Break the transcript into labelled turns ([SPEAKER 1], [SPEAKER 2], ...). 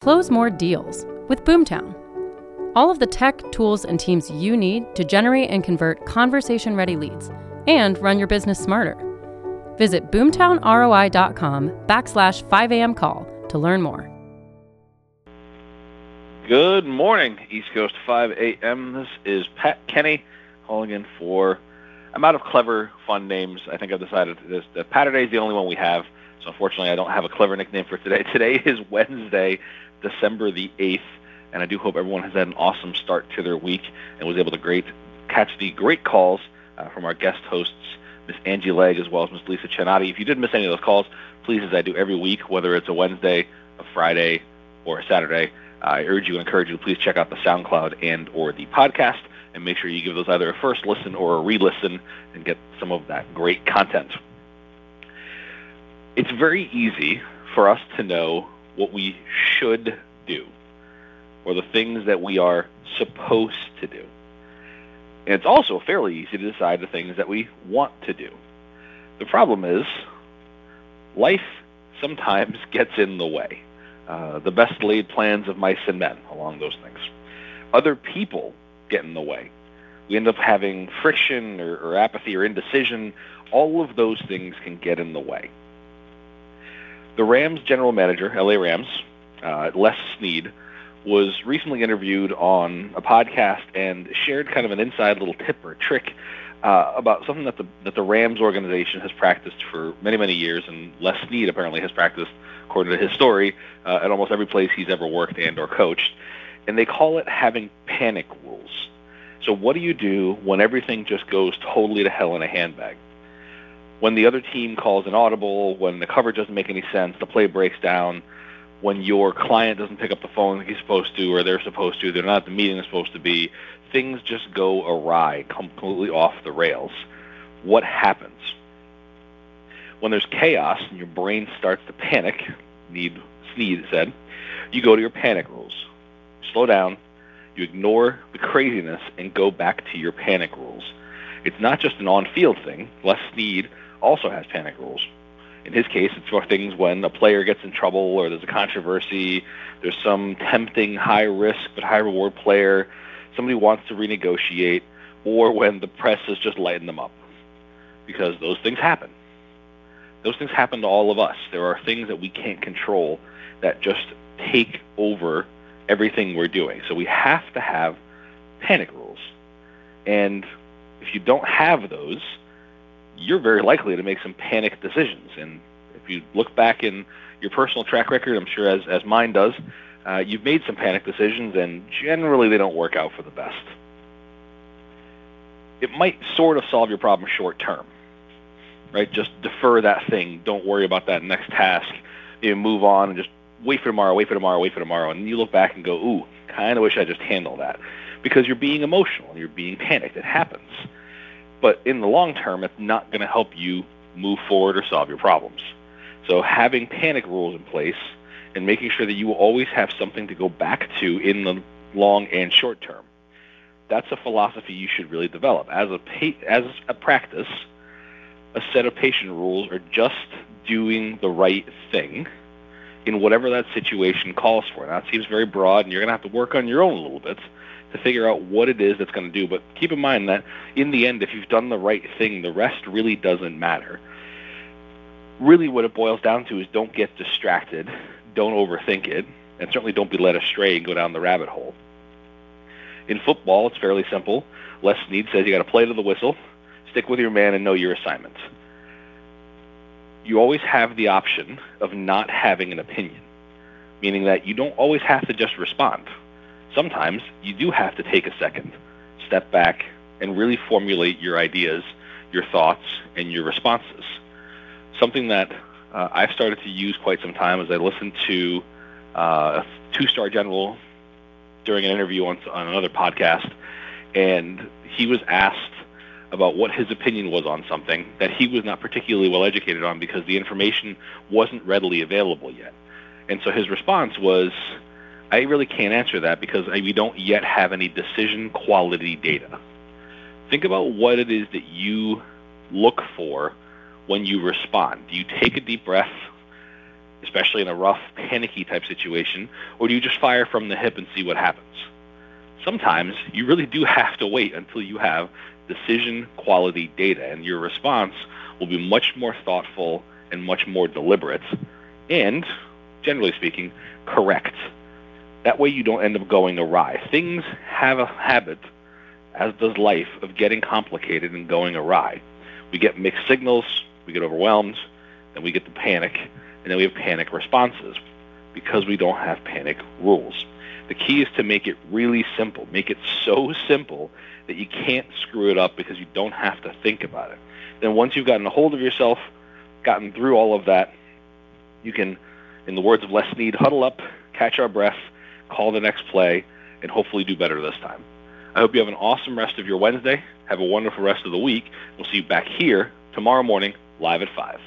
[SPEAKER 1] Close more deals with Boomtown. All of the tech, tools, and teams you need to generate and convert conversation ready leads and run your business smarter. Visit boomtownroi.com backslash 5am call to learn more.
[SPEAKER 2] Good morning, East Coast 5 a.m. This is Pat Kenny calling in for. I'm out of clever, fun names. I think I've decided this, that is the only one we have. So unfortunately, I don't have a clever nickname for today. Today is Wednesday, December the 8th, and I do hope everyone has had an awesome start to their week and was able to great catch the great calls uh, from our guest hosts, Miss Angie Legg as well as Miss Lisa Chenati. If you did miss any of those calls, please, as I do every week, whether it's a Wednesday, a Friday, or a Saturday, I urge you and encourage you to please check out the SoundCloud and or the podcast and make sure you give those either a first listen or a re-listen and get some of that great content. It's very easy for us to know what we should do or the things that we are supposed to do. And it's also fairly easy to decide the things that we want to do. The problem is life sometimes gets in the way. Uh, the best laid plans of mice and men along those things. Other people get in the way. We end up having friction or, or apathy or indecision. All of those things can get in the way. The Rams general manager, LA Rams, uh, Les Snead, was recently interviewed on a podcast and shared kind of an inside little tip or trick uh, about something that the that the Rams organization has practiced for many many years, and Les Snead apparently has practiced, according to his story, uh, at almost every place he's ever worked and or coached, and they call it having panic rules. So what do you do when everything just goes totally to hell in a handbag? When the other team calls an audible, when the coverage doesn't make any sense, the play breaks down, when your client doesn't pick up the phone he's supposed to or they're supposed to, they're not at the meeting they're supposed to be, things just go awry, completely off the rails. What happens? When there's chaos and your brain starts to panic, Need Snead said, you go to your panic rules. Slow down, you ignore the craziness and go back to your panic rules. It's not just an on-field thing. Les Snead also has panic rules. In his case, it's for things when a player gets in trouble or there's a controversy, there's some tempting high risk but high reward player, somebody wants to renegotiate, or when the press is just lighting them up. Because those things happen. Those things happen to all of us. There are things that we can't control that just take over everything we're doing. So we have to have panic rules. And if you don't have those, you're very likely to make some panic decisions. And if you look back in your personal track record, I'm sure as, as mine does, uh, you've made some panic decisions, and generally they don't work out for the best. It might sort of solve your problem short term, right? Just defer that thing. Don't worry about that next task. You move on and just wait for tomorrow, wait for tomorrow, wait for tomorrow. And you look back and go, ooh, kind of wish I just handled that. Because you're being emotional and you're being panicked. It happens. But in the long term, it's not going to help you move forward or solve your problems. So having panic rules in place and making sure that you always have something to go back to in the long and short term. That's a philosophy you should really develop. As a pa- as a practice, a set of patient rules are just doing the right thing in whatever that situation calls for. Now, it seems very broad, and you're going to have to work on your own a little bit to figure out what it is that's going to do. But keep in mind that in the end, if you've done the right thing, the rest really doesn't matter. Really, what it boils down to is don't get distracted, don't overthink it, and certainly don't be led astray and go down the rabbit hole. In football, it's fairly simple. Les Snead says you got to play to the whistle, stick with your man, and know your assignments. You always have the option of not having an opinion, meaning that you don't always have to just respond sometimes you do have to take a second, step back, and really formulate your ideas, your thoughts, and your responses. Something that uh, I've started to use quite some time as I listened to uh, a two-star general during an interview on, on another podcast, and he was asked about what his opinion was on something that he was not particularly well educated on because the information wasn't readily available yet. And so his response was, I really can't answer that because we don't yet have any decision quality data. Think about what it is that you look for when you respond. Do you take a deep breath? especially in a rough, panicky type situation, or do you just fire from the hip and see what happens? Sometimes you really do have to wait until you have decision quality data, and your response will be much more thoughtful and much more deliberate, and, generally speaking, correct. That way you don't end up going awry. Things have a habit, as does life, of getting complicated and going awry. We get mixed signals, we get overwhelmed, then we get the panic, and then we have panic responses because we don't have panic rules. The key is to make it really simple. Make it so simple that you can't screw it up because you don't have to think about it. Then once you've gotten a hold of yourself, gotten through all of that, you can, in the words of Les Snead, huddle up, catch our breath, call the next play, and hopefully do better this time. I hope you have an awesome rest of your Wednesday. Have a wonderful rest of the week. We'll see you back here tomorrow morning, live at 5.